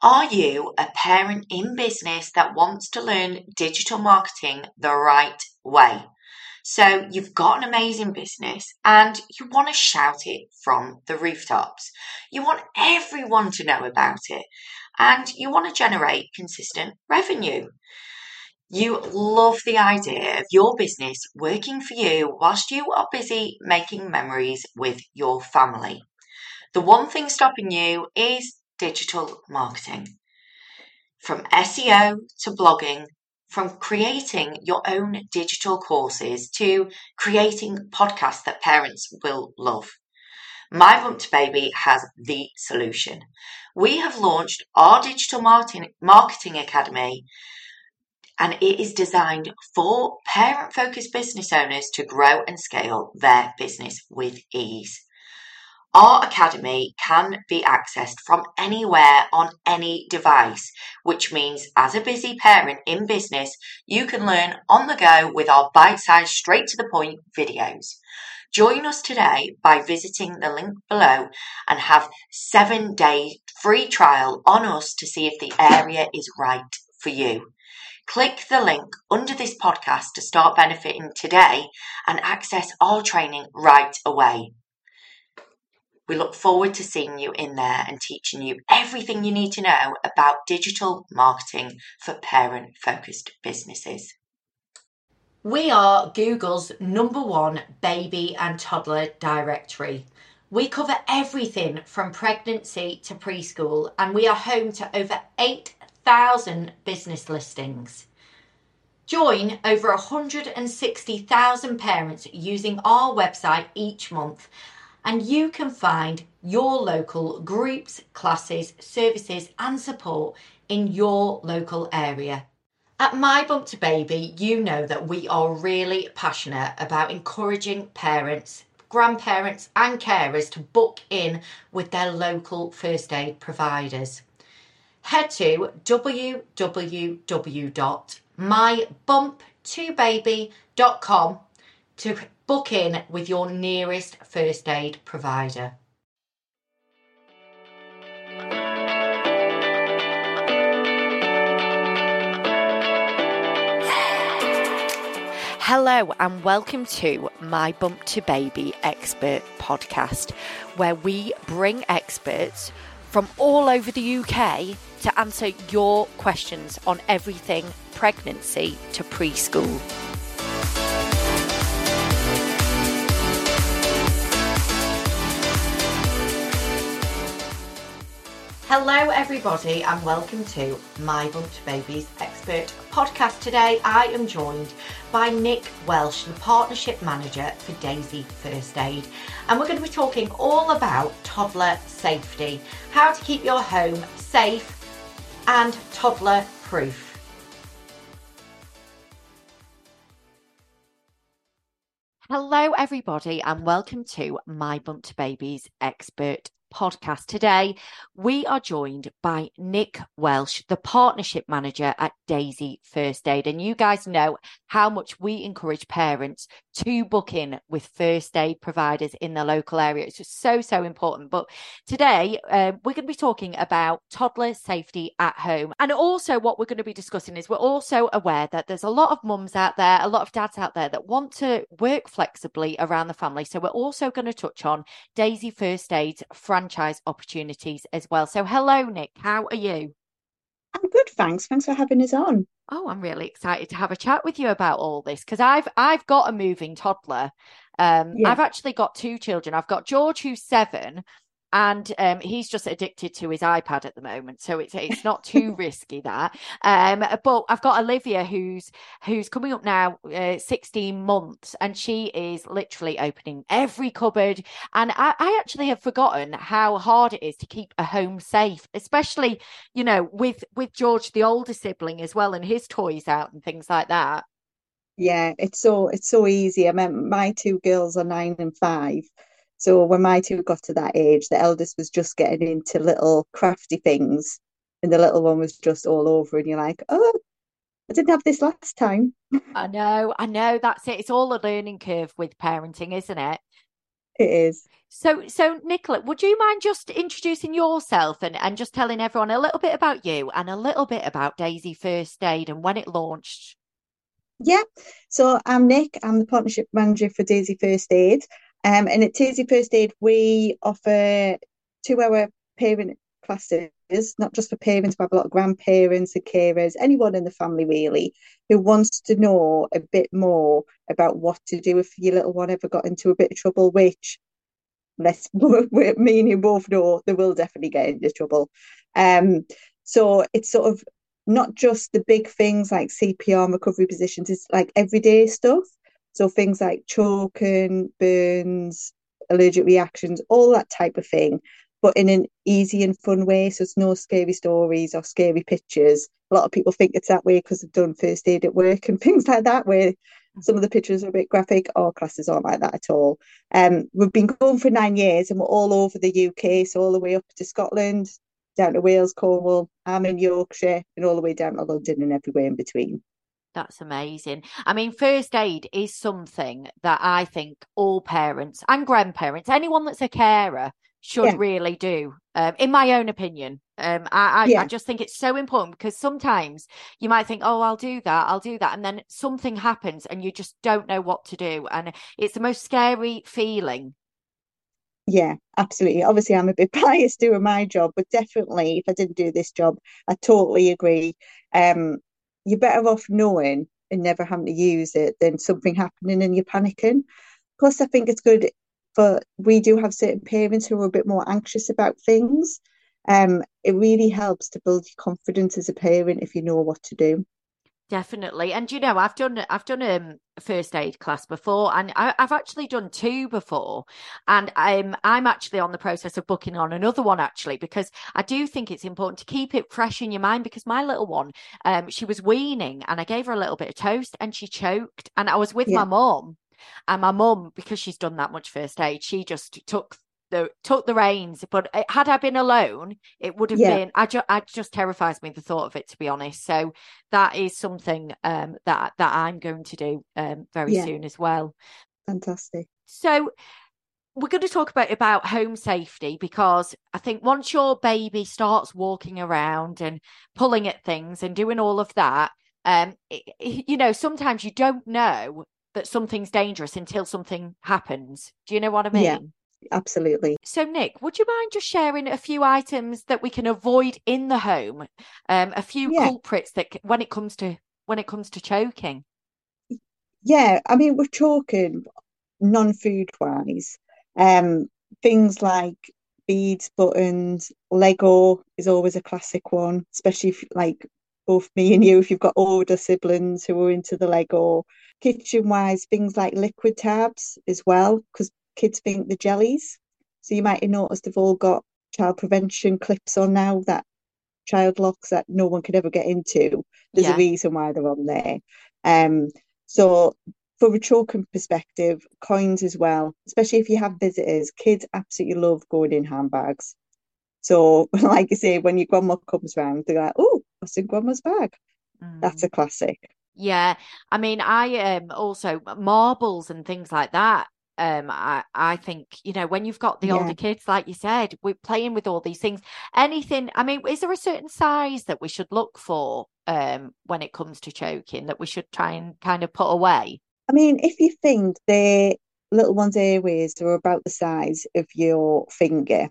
Are you a parent in business that wants to learn digital marketing the right way? So you've got an amazing business and you want to shout it from the rooftops. You want everyone to know about it and you want to generate consistent revenue. You love the idea of your business working for you whilst you are busy making memories with your family. The one thing stopping you is digital marketing. From SEO to blogging, from creating your own digital courses to creating podcasts that parents will love. My Bump to Baby has the solution. We have launched our digital marketing, marketing academy and it is designed for parent focused business owners to grow and scale their business with ease. Our Academy can be accessed from anywhere on any device, which means as a busy parent in business, you can learn on the go with our bite sized, straight to the point videos. Join us today by visiting the link below and have seven day free trial on us to see if the area is right for you. Click the link under this podcast to start benefiting today and access our training right away. We look forward to seeing you in there and teaching you everything you need to know about digital marketing for parent focused businesses. We are Google's number one baby and toddler directory. We cover everything from pregnancy to preschool, and we are home to over 8,000 business listings. Join over 160,000 parents using our website each month and you can find your local groups, classes, services, and support in your local area. At My Bump to Baby, you know that we are really passionate about encouraging parents, grandparents, and carers to book in with their local first aid providers. Head to www.mybumptobaby.com to book in with your nearest first aid provider. Hello, and welcome to My Bump to Baby Expert podcast, where we bring experts from all over the UK to answer your questions on everything pregnancy to preschool. Hello, everybody, and welcome to My to Babies Expert podcast. Today, I am joined by Nic Welsh, the Partnership Manager for Daisy First Aid, and we're going to be talking all about toddler safety, how to keep your home safe and toddler proof. Hello, everybody, and welcome to My Bump Babies Expert podcast. Today, we are joined by Nic Welsh, the partnership manager at Daisy First Aid. And you guys know how much we encourage parents to book in with first aid providers in the local area. It's just so, so important. But today, uh, we're going to be talking about toddler safety at home. And also, what we're going to be discussing is we're also aware that there's a lot of mums out there, a lot of dads out there that want to work flexibly around the family. So, we're also going to touch on Daisy First Aid's franchise opportunities as well. So, hello, Nic. How are you? I'm good, thanks. Thanks for having us on. Oh, I'm really excited to have a chat with you about all this because I've I've got a moving toddler. Um, yeah. I've actually got two children. I've got George who's seven, and um, he's just addicted to his iPad at the moment, so it's it's not too risky that. Um, but I've got Olivia who's who's coming up now, uh, sixteen months, and she is literally opening every cupboard. And I, I actually have forgotten how hard it is to keep a home safe, especially you know with with George, the older sibling, as well, and his toys out and things like that. Yeah, it's so it's so easy. I mean, my two girls are nine and five so when my two got to that age, the eldest was just getting into little crafty things, and the little one was just all over. And you're like, oh, I didn't have this last time. I know, I know. That's it. It's all a learning curve with parenting, isn't it? It is. So, so Nicola, would you mind just introducing yourself and, and just telling everyone a little bit about you and a little bit about Daisy First Aid and when it launched? Yeah, so I'm Nic. I'm the partnership manager for Daisy First Aid. Um, and at Daisy First Aid, we offer two-hour parent classes, not just for parents, but a lot of grandparents and carers, anyone in the family really, who wants to know a bit more about what to do if your little one ever got into a bit of trouble, which let's me and you both know they will definitely get into trouble. Um, so it's sort of not just the big things like CPR and recovery positions, it's like everyday stuff. So things like choking, burns, allergic reactions, all that type of thing, but in an easy and fun way. So it's no scary stories or scary pictures. A lot of people think it's that way because they've done first aid at work and things like that, where some of the pictures are a bit graphic. Our classes aren't like that at all. Um, we've been going for nine years and we're all over the UK, so all the way up to Scotland, down to Wales, Cornwall. I'm in Yorkshire, and all the way down to London and everywhere in between. That's amazing. I mean, first aid is something that I think all parents and grandparents, anyone that's a carer, should yeah. really do. Um, in my own opinion, um, I, I, yeah. I, just think it's so important because sometimes you might think, oh, I'll do that, I'll do that. And then something happens and you just don't know what to do. And it's the most scary feeling. Yeah, absolutely. Obviously, I'm a bit biased doing my job, but definitely if I didn't do this job, I totally agree. Um, you're better off knowing and never having to use it than something happening and you're panicking. Plus, I think it's good for we do have certain parents who are a bit more anxious about things um, it really helps to build your confidence as a parent if you know what to do. Definitely, and you know, I've done I've done a um, first aid class before, and I, have actually done two before, and I'm I'm actually on the process of booking on another one actually because I do think it's important to keep it fresh in your mind because my little one, um, she was weaning, and I gave her a little bit of toast, and she choked, and I was with yeah. my mom, and my mum because she's done that much first aid, she just took the took the reins. But had I been alone, it would have yeah. been. I just, I just terrifies me the thought of it, to be honest. So that is something um, that that I'm going to do um, very yeah. soon as well. Fantastic. So we're going to talk about about home safety because I think once your baby starts walking around and pulling at things and doing all of that, um, it, you know, sometimes you don't know that something's dangerous until something happens. Do you know what I mean? Yeah absolutely. So, Nic, would you mind just sharing a few items that we can avoid in the home? Um, a few yeah. culprits that when it comes to when it comes to choking. Yeah, I mean, we're talking non-food wise. Um, things like beads, buttons, Lego is always a classic one, especially if like both me and you, if you've got older siblings who are into the Lego. Kitchen wise, things like liquid tabs as well, because kids think the jellies. So you might have noticed they've all got child prevention clips on now that child locks that no one could ever get into. There's yeah. a reason why they're on there. Um, so from a choking perspective, coins as well, especially if you have visitors, kids absolutely love going in handbags. So, like I say, when your grandma comes round, they're like, "Oh, what's in grandma's bag?" Mm. That's a classic. Yeah, I mean, I um also marbles and things like that um i i think you know when you've got the yeah. older kids like you said we're playing with all these things. Anything i mean is there a certain size that we should look for um when it comes to choking that we should try and kind of put away? I mean if you think the little one's airways are about the size of your finger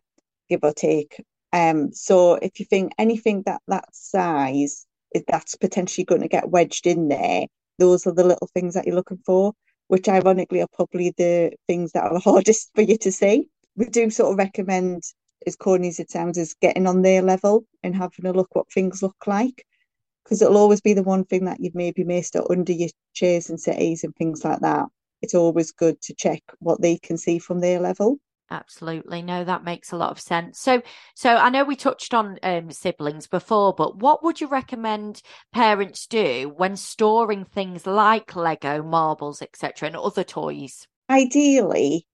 give or take um so if you think anything that that size is that's potentially going to get wedged in there those are the little things that you're looking for which ironically are probably the things that are hardest for you to see. We do sort of recommend, as corny as it sounds, is getting on their level and having a look what things look like. Because it'll always be the one thing that you've maybe missed or under your chairs and settees and things like that. It's always good to check what they can see from their level. Absolutely. No, that makes a lot of sense. So, so I know we touched on um, siblings before, but what would you recommend parents do when storing things like Lego, marbles, etc., and other toys? Ideally,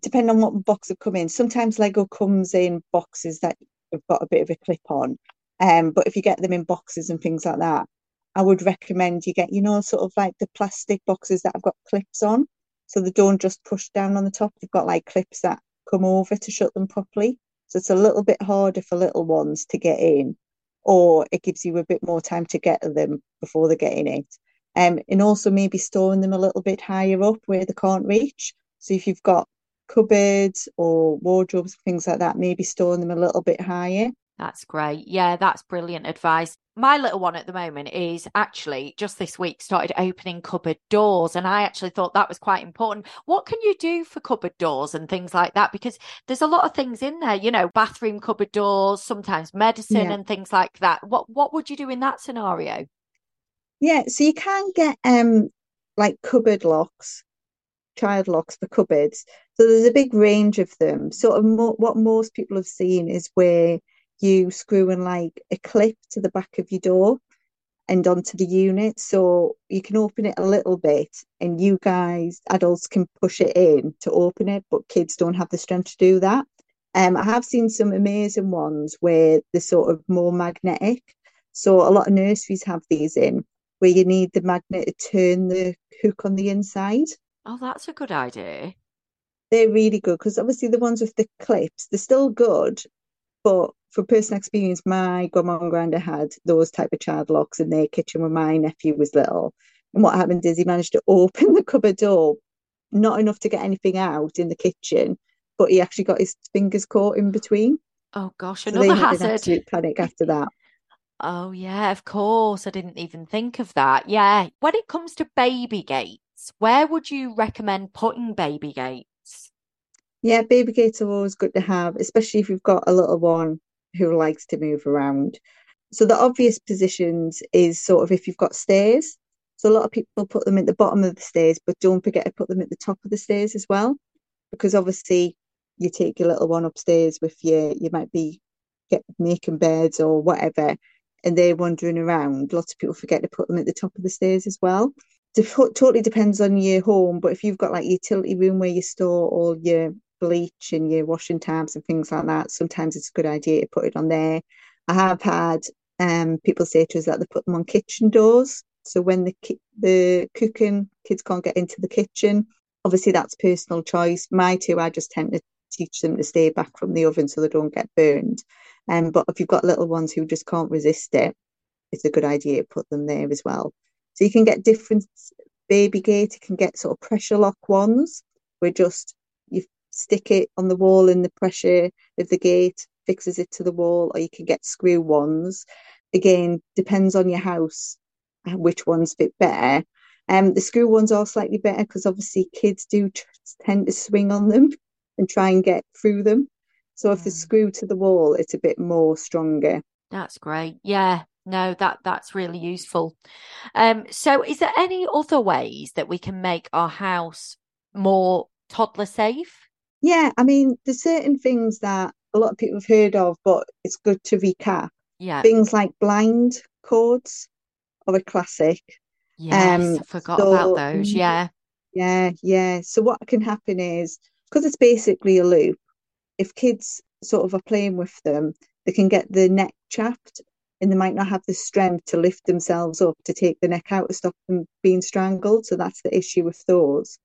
depending on what box have come in, sometimes Lego comes in boxes that have got a bit of a clip on. Um, but if you get them in boxes and things like that, I would recommend you get, you know, sort of like the plastic boxes that have got clips on so they don't just push down on the top. They've got like clips that come over to shut them properly. So it's a little bit harder for little ones to get in, or it gives you a bit more time to get to them before they get in it. Um, and also maybe storing them a little bit higher up where they can't reach. So if you've got cupboards or wardrobes, things like that, maybe storing them a little bit higher. That's great. Yeah, that's brilliant advice. My little one at the moment is actually just this week started opening cupboard doors, and I actually thought that was quite important. What can you do for cupboard doors and things like that? Because there's a lot of things in there, you know, bathroom cupboard doors, sometimes medicine Yeah. and things like that. What what would you do in that scenario? Yeah, so you can get um like cupboard locks, child locks for cupboards. So there's a big range of them. Sort of what most people have seen is where you screw in like a clip to the back of your door and onto the unit. So you can open it a little bit and you guys, adults, can push it in to open it, but kids don't have the strength to do that. Um, I have seen some amazing ones where they're sort of more magnetic. So a lot of nurseries have these in where you need the magnet to turn the hook on the inside. Oh, that's a good idea. They're really good because obviously the ones with the clips, they're still good, but from personal experience, my grandma and granda had those type of child locks in their kitchen when my nephew was little. And what happened is he managed to open the cupboard door, not enough to get anything out in the kitchen, but he actually got his fingers caught in between. Oh gosh, So another an hazard. absolute panic after that. Oh, yeah, of course. I didn't even think of that. Yeah. When it comes to baby gates, where would you recommend putting baby gates? Yeah, baby gates are always good to have, especially if you've got a little one who likes to move around. So the obvious positions is sort of if you've got stairs. So a lot of people put them at the bottom of the stairs, but don't forget to put them at the top of the stairs as well, because obviously you take your little one upstairs with you, you might be get making beds or whatever, and they're wandering around. Lots of people forget to put them at the top of the stairs as well. Def- totally depends on your home, but if you've got like utility room where you store all your bleach and your washing tabs and things like that, sometimes it's a good idea to put it on there. I have had um people say to us that they put them on kitchen doors. So when the ki the cooking kids can't get into the kitchen, obviously that's personal choice. My two, I just tend to teach them to stay back from the oven so they don't get burned. Um, but if you've got little ones who just can't resist it, it's a good idea to put them there as well. So you can get different baby gate, you can get sort of pressure lock ones where just you stick it on the wall and the pressure of the gate fixes it to the wall, or you can get screw ones. Again, depends on your house uh, which ones fit better. Um, the screw ones are slightly better because obviously kids do t- tend to swing on them and try and get through them. So if the Mm. screw to the wall, it's a bit more stronger. That's great. Yeah. No, that that's really useful. Um, so is there any other ways that we can make our house more toddler safe? Yeah, I mean, there's certain things that a lot of people have heard of, but it's good to recap. Yeah. Things like blind cords are a classic. Yes, Um, I forgot about those. Yeah. yeah, yeah. So what can happen is because it's basically a loop, if kids sort of are playing with them, they can get the neck chapped and they might not have the strength to lift themselves up to take the neck out to stop them being strangled. So that's the issue with those.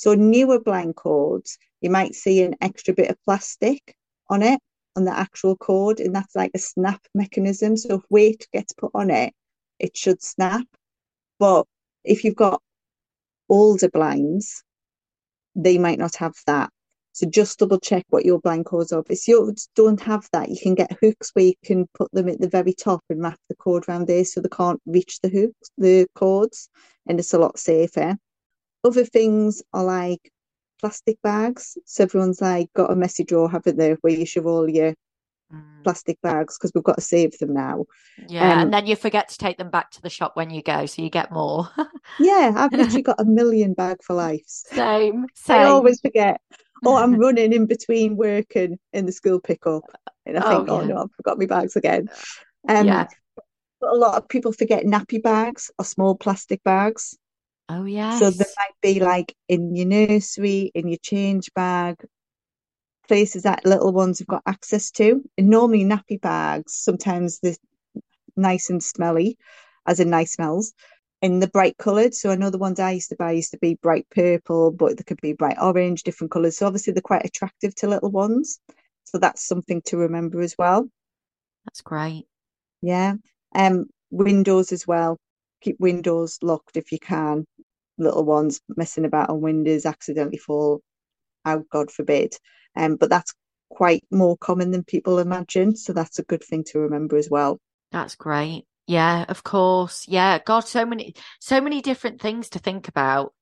So newer blind cords, you might see an extra bit of plastic on it, on the actual cord, and that's like a snap mechanism. So if weight gets put on it, it should snap. But if you've got older blinds, they might not have that. So just double check what your blind cords are. If you don't have that, you can get hooks where you can put them at the very top and wrap the cord around there so they can't reach the hooks, the cords, and it's a lot safer. Other things are like plastic bags. So everyone's like got a messy drawer, haven't they, where you shove all your Mm. plastic bags because we've got to save them now. Yeah. And Um, then you forget to take them back to the shop when you go, so you get more. yeah, I've literally got a million bag for lives. Same, I same. always forget. Or I'm running in between work and in the school pickup, and I Oh, think, oh yeah. no, I've forgot my bags again. Um, Yeah. but a lot of people forget nappy bags or small plastic bags. Oh, yeah. So there might be like in your nursery, in your change bag, places that little ones have got access to. And normally nappy bags, sometimes they're nice and smelly, as in nice smells. in the bright coloured. So I know the ones I used to buy used to be bright purple, but they could be bright orange, different colours. So obviously they're quite attractive to little ones. So that's something to remember as well. That's great. Yeah. Um, windows as well. Keep windows locked if you can. Little ones messing about on windows accidentally fall out, God forbid. Um, but that's quite more common than people imagine. So that's a good thing to remember as well. That's great. Yeah, of course. Yeah, God, so many, so many different things to think about.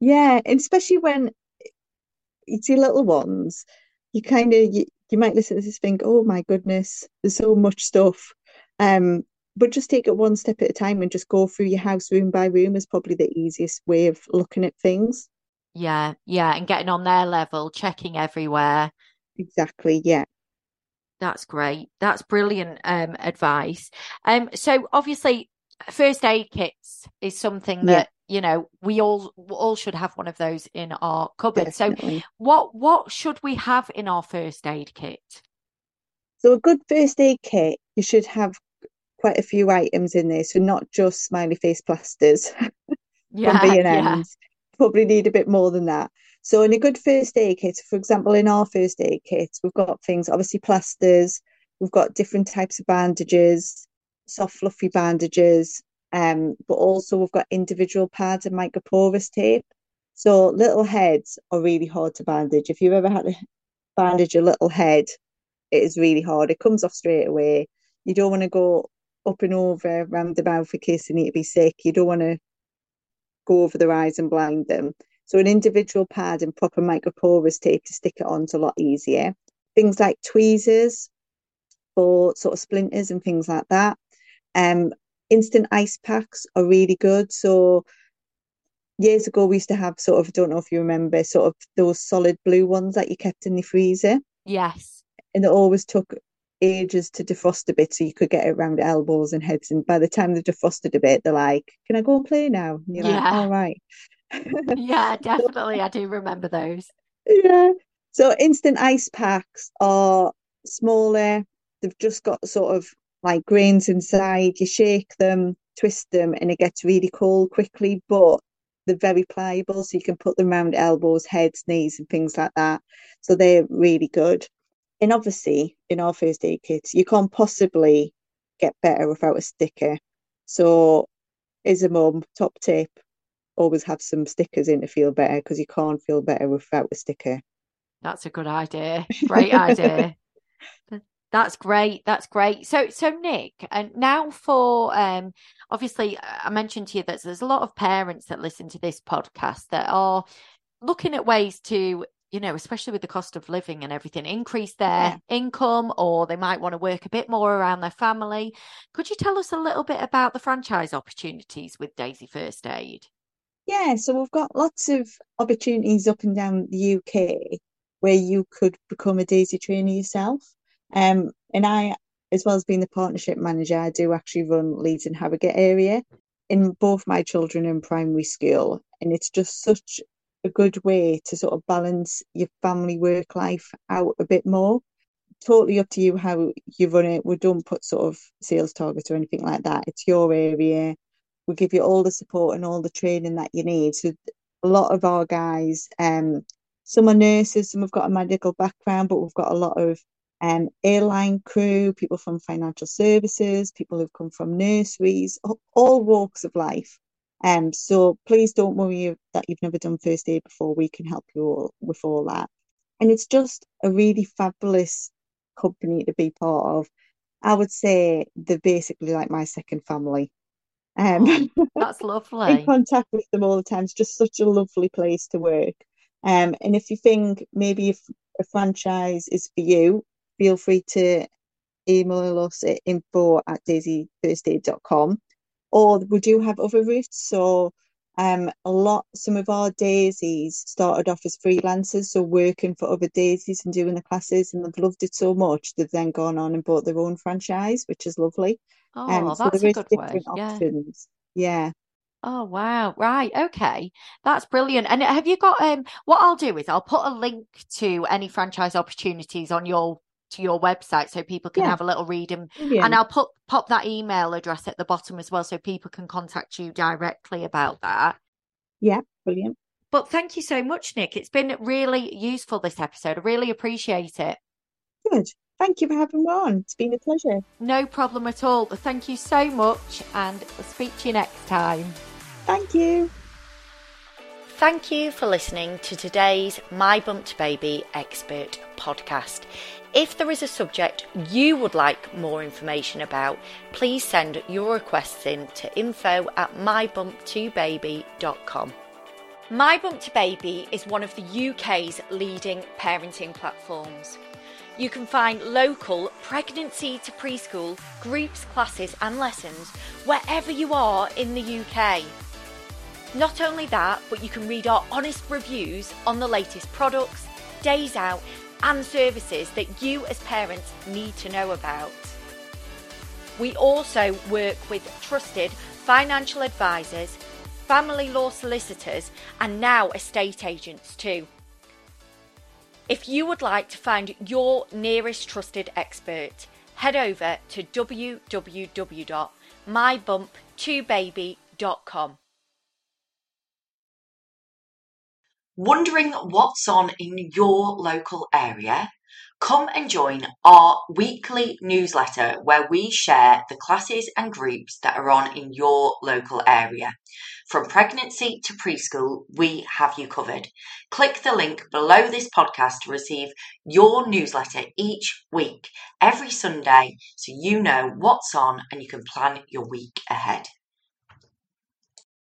Yeah, and especially when you see little ones, you kind of you, you might listen to this think, oh my goodness, there's so much stuff. Um, but just take it one step at a time and just go through your house room by room is probably the easiest way of looking at things. Yeah, yeah, and getting on their level, checking everywhere. Exactly, yeah. That's great. That's brilliant um, advice. Um, so obviously, first aid kits is something that yeah. you know we all all should have one of those in our cupboard. Definitely. So, what what should we have in our first aid kit? So, a good first aid kit, you should have quite a few items in there. So, not just smiley face plasters yeah, from B and M's. Yeah. Probably need a bit more than that. So in a good first aid kit, for example, in our first aid kit, we've got things, obviously plasters, we've got different types of bandages, soft fluffy bandages, um, but also we've got individual pads and microporous tape. So little heads are really hard to bandage. If you've ever had to bandage a little head, it is really hard. It comes off straight away. You don't want to go up and over around the mouth in case they need to be sick. You don't want to go over their eyes and blind them. So an individual pad and proper microporous tape to stick it on is a lot easier. Things like tweezers for sort of splinters and things like that. Um, instant ice packs are really good. So years ago we used to have sort of, I don't know if you remember, sort of those solid blue ones that you kept in the freezer. Yes. And it always took ages to defrost a bit so you could get it around elbows and heads. And by the time they've defrosted a bit, they're like, Can I go and play now? And you're yeah. like, All right yeah, definitely. I do remember those. Yeah. So instant ice packs are smaller. They've just got sort of like grains inside. You shake them, twist them, and it gets really cold quickly, but they're very pliable. So you can put them around elbows, heads, knees, and things like that. So they're really good. And obviously, in our first aid kits, you can't possibly get better without a sticker. So, as a mum, top tip always have some stickers in to feel better because you can't feel better without a sticker. That's a good idea. Great idea. That's great. That's great. So, so Nic, and now for um, obviously, I mentioned to you that there's a lot of parents that listen to this podcast that are looking at ways to, you know, especially with the cost of living and everything, increase their yeah. income, or they might want to work a bit more around their family. Could you tell us a little bit about the franchise opportunities with Daisy First Aid? Yeah, so we've got lots of opportunities up and down the UK where you could become a Daisy trainer yourself. Um, and I, as well as being the partnership manager, I do actually run Leeds and Harrogate area in both my children in primary school. And it's just such a good way to sort of balance your family work life out a bit more. Totally up to you how you run it. We don't put sort of sales targets or anything like that. It's your area we give you all the support and all the training that you need. So a lot of our guys, um, some are nurses, some have got a medical background, but we've got a lot of um, airline crew, people from financial services, people who've come from nurseries, all walks of life. Um, so please don't worry that you've never done first aid before. We can help you all with all that. And it's just a really fabulous company to be part of. I would say they're basically like my second family. Um, oh, that's lovely. in contact with them all the time. It's just such a lovely place to work. Um, and if you think maybe if a franchise is for you, feel free to email us at info at daisyfirstaid.com. Or we do have other routes. So um, a lot, some of our daisies started off as freelancers, so working for other daisies and doing the classes, and they've loved it so much they've then gone on and bought their own franchise, which is lovely. Oh, um, so that's there a good different way. options. Yeah. yeah. Oh wow. Right. Okay. That's brilliant. And have you got um what I'll do is I'll put a link to any franchise opportunities on your to your website so people can Yeah. have a little read and, Brilliant. and I'll put pop that email address at the bottom as well so people can contact you directly about that. Yeah, brilliant. But thank you so much, Nic. It's been really useful this episode. I really appreciate it. Good. Thank you for having me on. It's been a pleasure. No problem at all. Thank you so much, and I'll speak to you next time. Thank you. Thank you for listening to today's My Bumped Baby Expert podcast. If there is a subject you would like more information about, please send your requests in to info at mybumptobaby.com. My Bump to Baby is one of the UK's leading parenting platforms. You can find local pregnancy to preschool groups, classes, and lessons wherever you are in the UK. Not only that, but you can read our honest reviews on the latest products, days out, and services that you as parents need to know about. We also work with trusted financial advisors, family law solicitors, and now estate agents too. If you would like to find your nearest trusted expert, head over to www.mybumptobaby.com. Wondering what's on in your local area? Come and join our weekly newsletter where we share the classes and groups that are on in your local area. From pregnancy to preschool, we have you covered. Click the link below this podcast to receive your newsletter each week, every Sunday, so you know what's on and you can plan your week ahead.